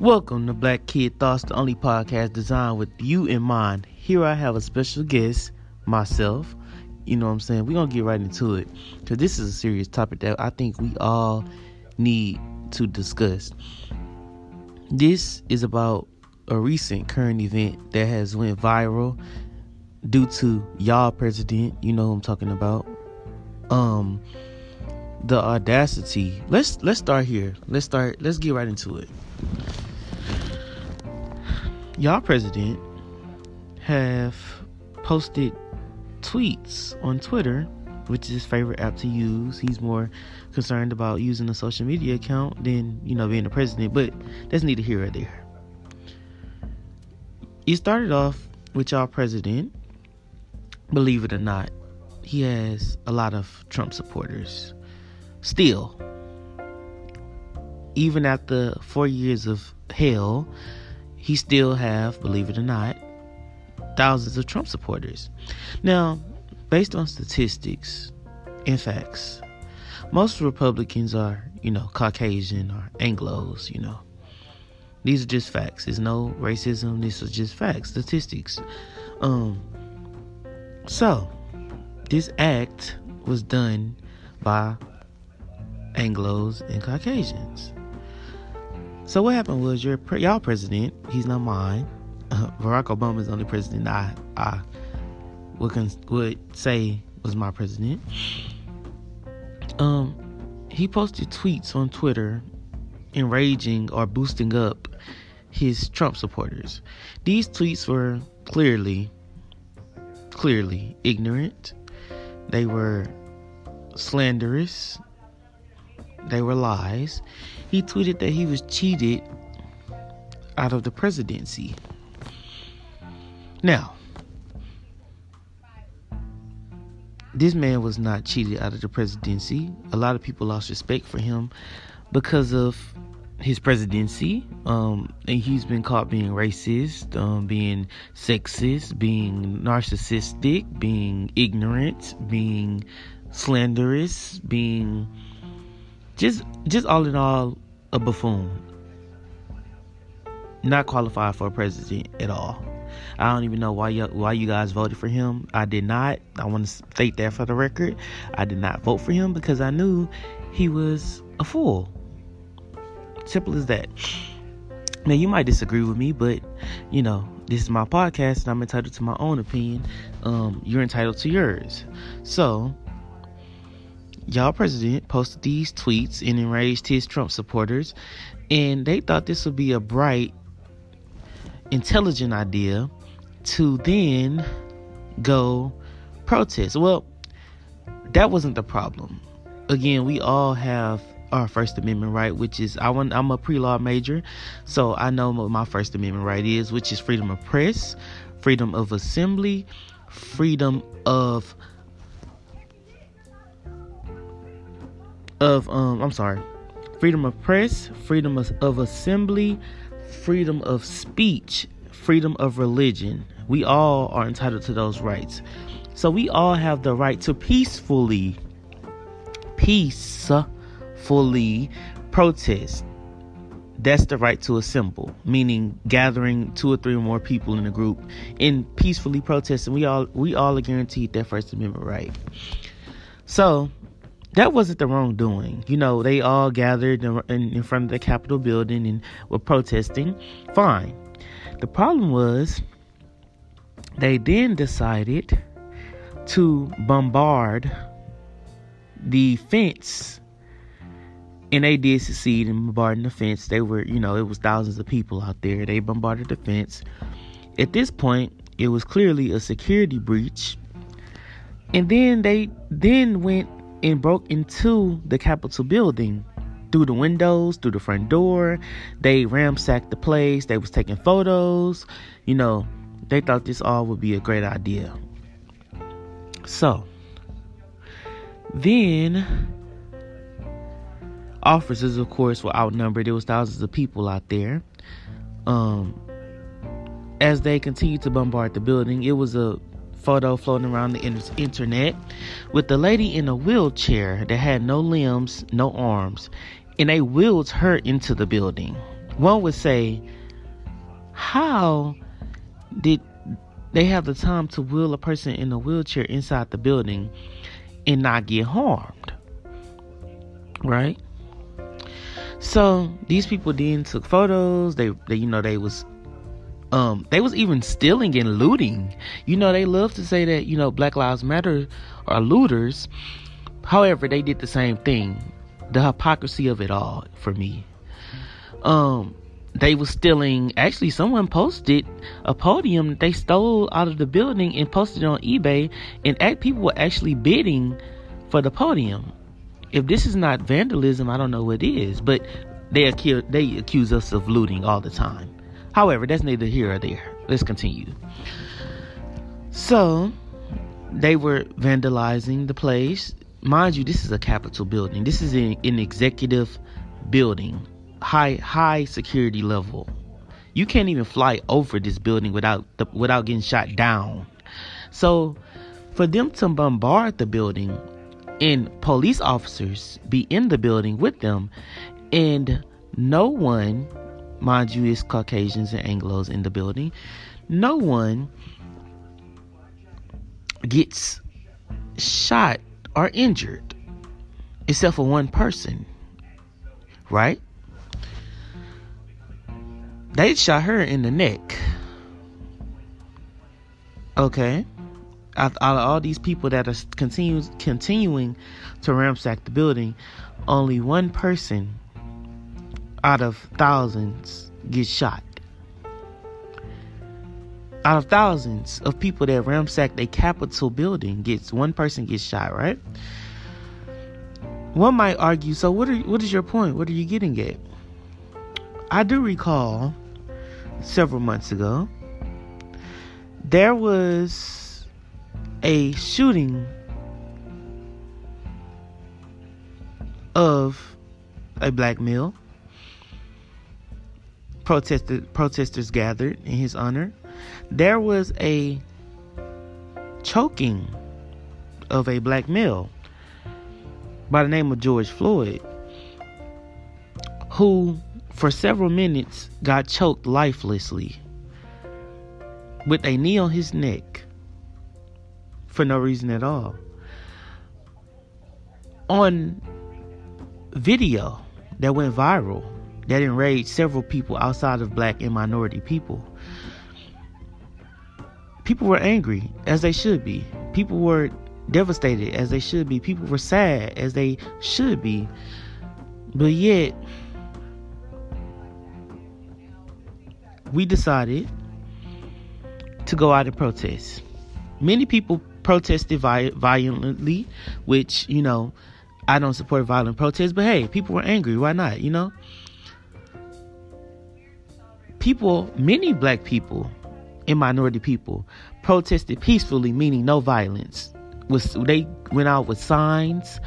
Welcome to Black Kid Thoughts, the only podcast designed with you in mind. Here I have a special guest, myself. You know what I'm saying? We're going to get right into it because this is a serious topic that I think we all need to discuss. This is about a recent current event that has went viral due to y'all president, you know who I'm talking about. Um the audacity. Let's let's start here. Let's start let's get right into it y'all president have posted tweets on Twitter, which is his favorite app to use. He's more concerned about using a social media account than, you know, being the president, but that's neither here or there. He started off with y'all president. Believe it or not, he has a lot of Trump supporters. Still, even after four years of hell, he still have, believe it or not, thousands of Trump supporters. Now, based on statistics and facts, most Republicans are, you know, Caucasian or Anglos, you know. These are just facts. There's no racism. This is just facts, statistics. Um so this act was done by Anglos and Caucasians. So what happened was your y'all president, he's not mine. Uh, Barack Obama is the only president I I would cons- would say was my president. Um, he posted tweets on Twitter, enraging or boosting up his Trump supporters. These tweets were clearly, clearly ignorant. They were slanderous. They were lies. He tweeted that he was cheated out of the presidency. Now, this man was not cheated out of the presidency. A lot of people lost respect for him because of his presidency. Um, and he's been caught being racist, um, being sexist, being narcissistic, being ignorant, being slanderous, being just just all in all a buffoon. Not qualified for a president at all. I don't even know why you why you guys voted for him. I did not. I want to state that for the record. I did not vote for him because i knew he was a fool. Simple as that. Now you might disagree with me but you know this is my podcast and i'm entitled to my own opinion. Um, you're entitled to yours. So y'all president posted these tweets and enraged his Trump supporters, and they thought this would be a bright, intelligent idea to then go protest. Well, that wasn't the problem. Again, we all have our First Amendment right, which is I want I'm a pre-law major, so I know what my First Amendment right is, which is freedom of press, freedom of assembly, freedom of of um I'm sorry, freedom of press, freedom of, of assembly, freedom of speech, freedom of religion. We all are entitled to those rights. So we all have the right to peacefully peacefully protest. That's the right to assemble, meaning gathering two or three or more people in a group and peacefully protesting. We all we all are guaranteed that First Amendment right. So that wasn't the wrongdoing. You know, they all gathered in, in, front of the Capitol building and were protesting. Fine. The problem was they then decided to bombard the fence. And they did succeed in bombarding the fence. They were, you know, it was thousands of people out there. They bombarded the fence. At this point, it was clearly a security breach. And then they then went and broke into the Capitol building through the windows, through the front door. They ransacked the place. They was taking photos. You know, they thought this all would be a great idea. So, then officers, of course, were outnumbered. There was thousands of people out there. Um, as they continued to bombard the building, it was a photo floating around the internet with the lady in a wheelchair that had no limbs, no arms, and they wheeled her into the building. one would say, how did they have the time to wheel a person in a wheelchair inside the building and not get harmed? Right? So these people then took photos. They, they you know, they was um, they was even stealing and looting. You know, they love to say that, you know, Black Lives Matter are looters. However, they did the same thing. The hypocrisy of it all for me. Um, they was stealing actually someone posted a podium they stole out of the building and posted on ebay and act, people were actually bidding for the podium if this is not vandalism i don't know what is but they accuse, they accuse us of looting all the time however that's neither here or there let's continue so they were vandalizing the place mind you this is a capitol building this is an, an executive building high high security level. You can't even fly over this building without the, without getting shot down. So for them to bombard the building and police officers be in the building with them and no one mind you is Caucasians and Anglos in the building no one gets shot or injured except for one person right they shot her in the neck. Okay. Out of all these people that are continue, continuing to ransack the building, only one person out of thousands get shot. Out of thousands of people that ransacked a Capitol building, gets one person gets shot, right? One might argue, so what are what is your point? What are you getting at? I do recall several months ago, there was a shooting of a black male. Protested, protesters gathered in his honor. There was a choking of a black male by the name of George Floyd, who for several minutes got choked lifelessly with a knee on his neck for no reason at all. On video that went viral, that enraged several people outside of black and minority people. People were angry, as they should be. People were devastated, as they should be. People were sad, as they should be. But yet, we decided to go out and protest. Many people protested violently, which, you know, I don't support violent protests, but hey, people were angry. Why not, you know? People, many black people and minority people protested peacefully, meaning no violence. Was they went out with signs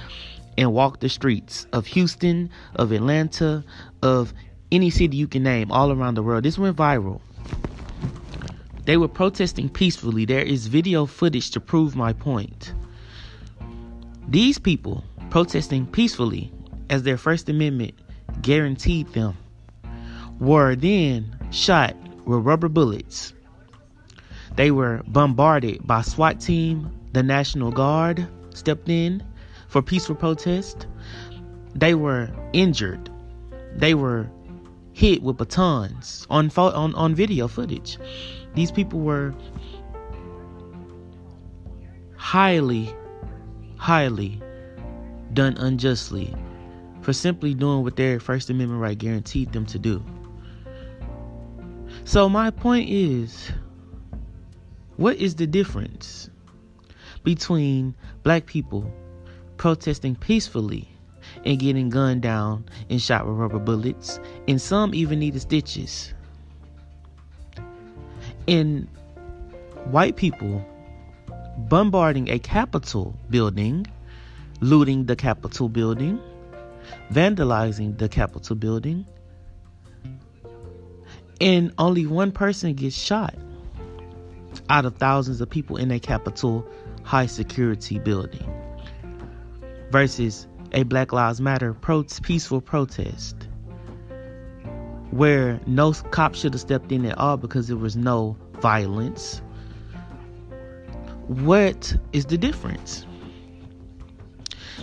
and walked the streets of Houston, of Atlanta, of any city you can name all around the world. This went viral. They were protesting peacefully. There is video footage to prove my point. These people protesting peacefully, as their First Amendment guaranteed them, were then shot with rubber bullets. They were bombarded by SWAT team, the National Guard stepped in for peaceful protest. They were injured. They were hit with batons on on on video footage. These people were highly, highly done unjustly for simply doing what their First Amendment right guaranteed them to do. So my point is, what is the difference between black people protesting peacefully and getting gunned down and shot with rubber bullets, and some even needed stitches. And white people bombarding a Capitol building, looting the Capitol building, vandalizing the Capitol building, and only one person gets shot out of thousands of people in a Capitol high security building versus a Black Lives Matter pro- peaceful protest. where no cop should have stepped in at all because there was no violence. What is the difference?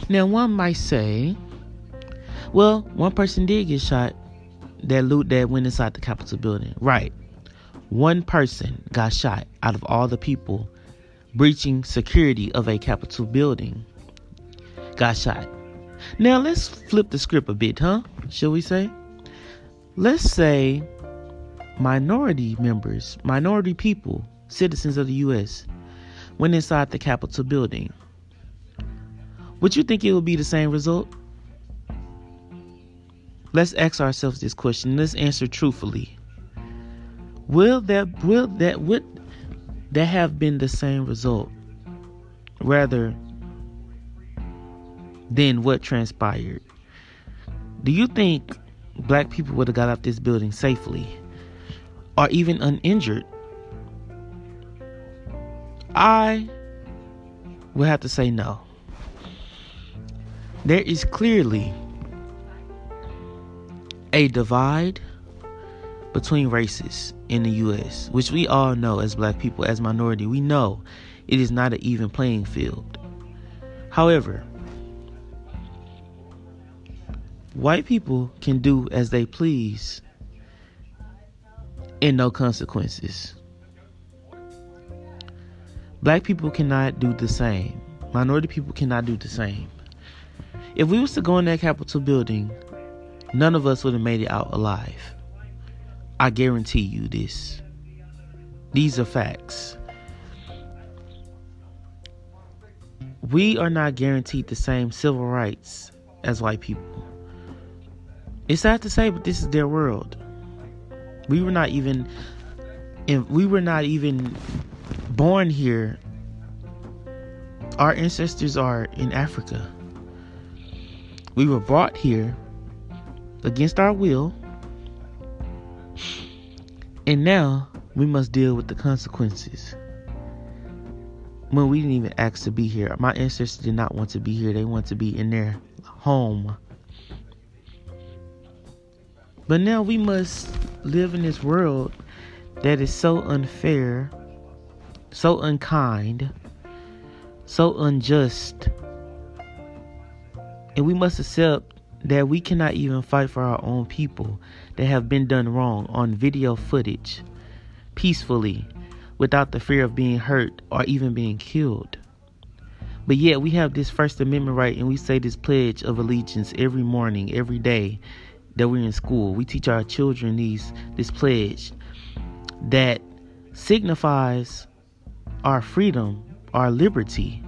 Now, one might say, well, one person did get shot that loot that went inside the Capitol building. Right. One person got shot out of all the people breaching security of a Capitol building. Got shot. Now let's flip the script a bit, huh? Shall we say? Let's say minority members, minority people, citizens of the US, went inside the Capitol building. Would you think it would be the same result? Let's ask ourselves this question. Let's answer truthfully. Will that will that would that have been the same result? Rather than what transpired. Do you think black people would have got out this building safely or even uninjured? I would have to say no. There is clearly a divide between races in the US, which we all know as black people, as minority, we know it is not an even playing field. However, white people can do as they please and no consequences. Black people cannot do the same. Minority people cannot do the same. If we was to go in that Capitol building none of us would have made it out alive. I guarantee you this. These are facts. We are not guaranteed the same civil rights as white people. It's sad to say, but this is their world. We were not even we were not even born here. Our ancestors are in Africa. We were brought here against our will. And now we must deal with the consequences. When we didn't even ask to be here, my ancestors did not want to be here, they want to be in their home. But now we must live in this world that is so unfair, so unkind, so unjust. And we must accept that we cannot even fight for our own people that have been done wrong on video footage peacefully without the fear of being hurt or even being killed. But yet we have this First Amendment right and we say this pledge of allegiance every morning, every day that we're in school. We teach our children these this pledge that signifies our freedom, our liberty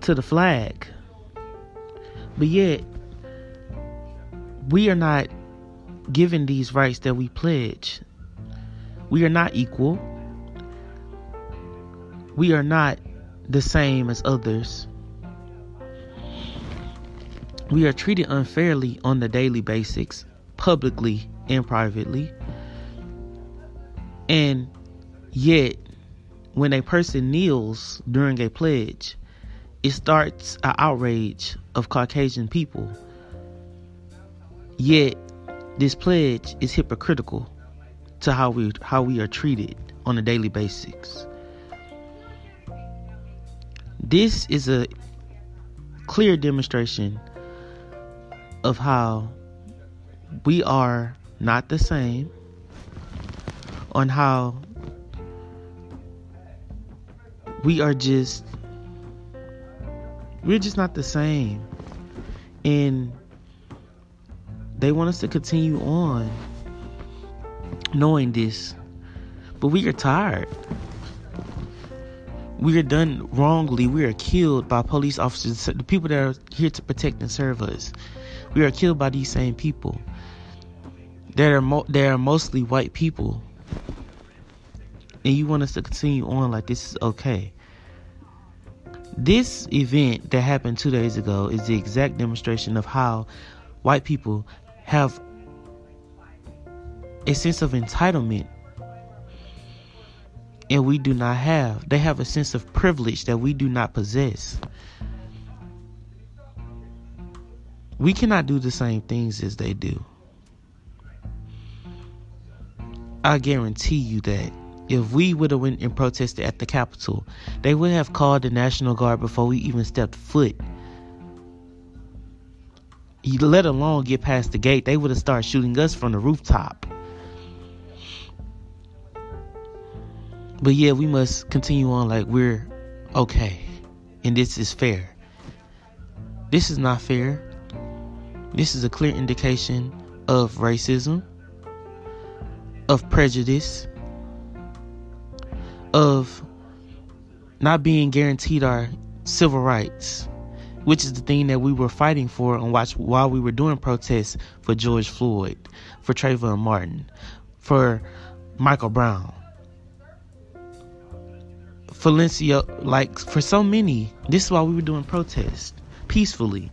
to the flag but yet, we are not given these rights that we pledge. We are not equal. We are not the same as others. We are treated unfairly on the daily basics, publicly and privately. And yet, when a person kneels during a pledge, it starts an outrage of Caucasian people. Yet this pledge is hypocritical to how we how we are treated on a daily basis. This is a clear demonstration of how we are not the same on how we are just we're just not the same. And they want us to continue on knowing this. But we are tired. We are done wrongly. We are killed by police officers, the people that are here to protect and serve us. We are killed by these same people. They are mo- they are mostly white people, and you want us to continue on like this is okay. This event that happened two days ago is the exact demonstration of how white people have a sense of entitlement and we do not have. They have a sense of privilege that we do not possess. We cannot do the same things as they do. I guarantee you that if we would have went and protested at the Capitol, they would have called the National Guard before we even stepped foot. Let alone get past the gate, they would have started shooting us from the rooftop. But yeah, we must continue on like we're okay and this is fair. This is not fair. This is a clear indication of racism, of prejudice, of not being guaranteed our civil rights, which is the thing that we were fighting for and watch while we were doing protests for George Floyd, for Trayvon Martin, for Michael Brown, Valencia, like for so many. This is why we were doing protests peacefully.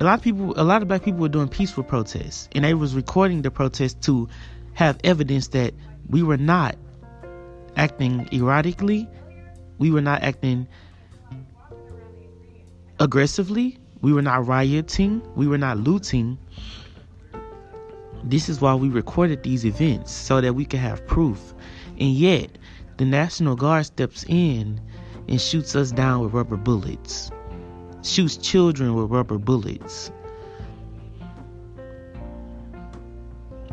A lot of people, a lot of black people were doing peaceful protests, and they was recording the protests to have evidence that we were not acting erotically, We were not acting aggressively. We were not rioting. We were not looting. This is why we recorded these events so that we could have proof. And yet, the National Guard steps in and shoots us down with rubber bullets, shoots children with rubber bullets.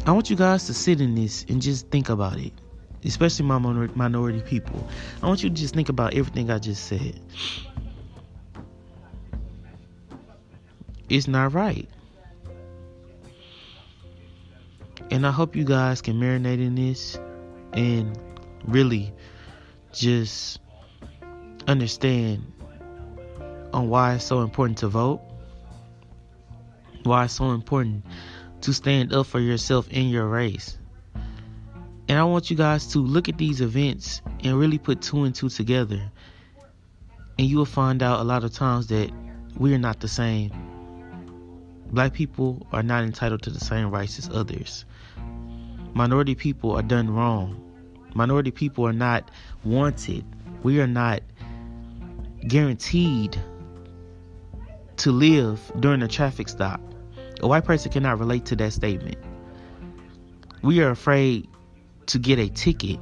I want you guys to sit in this and just think about it especially my minority people. I want you to just think about everything I just said. It's not right. And I hope you guys can marinate in this and really just understand on why it's so important to vote, why it's so important to stand up for yourself in your race. And I want you guys to look at these events and really put two and two together. And you will find out a lot of times that we are not the same. Black people are not entitled to the same rights as others. Minority people are done wrong. Minority people are not wanted. We are not guaranteed to live during a traffic stop. A white person cannot relate to that statement. We are afraid to get a ticket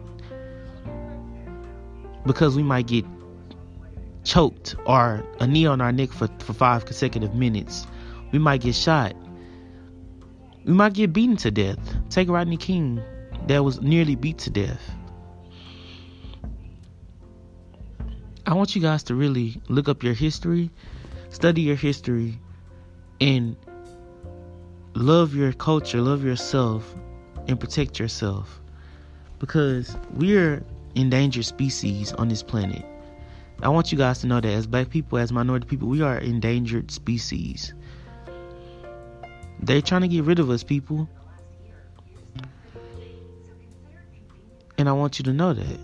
because we might get choked or a knee on our neck for, for five consecutive minutes. We might get shot. We might get beaten to death. Take Rodney King, that was nearly beat to death. I want you guys to really look up your history, study your history, and love your culture, love yourself, and protect yourself because we're endangered species on this planet. I want you guys to know that as black people, as minority people, we are endangered species. They're trying to get rid of us, people. And I want you to know that.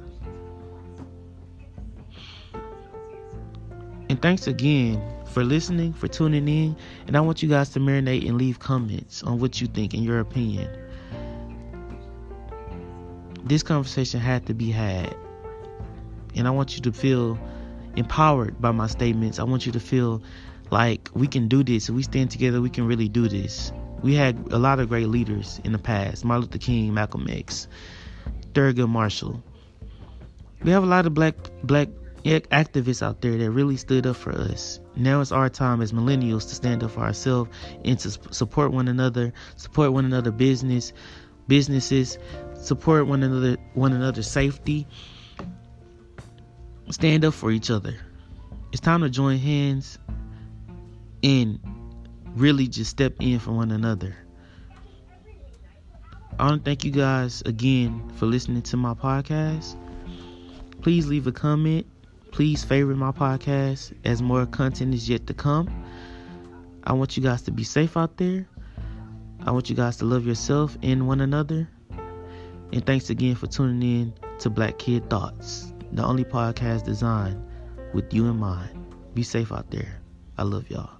And thanks again for listening, for tuning in. And I want you guys to marinate and leave comments on what you think and your opinion this conversation had to be had. And I want you to feel empowered by my statements. I want you to feel like we can do this. If we stand together, we can really do this. We had a lot of great leaders in the past Martin Luther King, Malcolm X, Thurgood Marshall. We have a lot of black black activists out there that really stood up for us. Now it's our time as millennials to stand up for ourselves and to support one another, support one another business, businesses, support one another one another's safety. Stand up for each other. It's time to join hands and really just step in for one another. I want to thank you guys again for listening to my podcast. Please leave a comment. Please favorite my podcast as more content is yet to come. I want you guys to be safe out there. I want you guys to love yourself and one another and thanks again for tuning in to Black Kid Thoughts, the only podcast designed with you in mind. Be safe out there. I love y'all.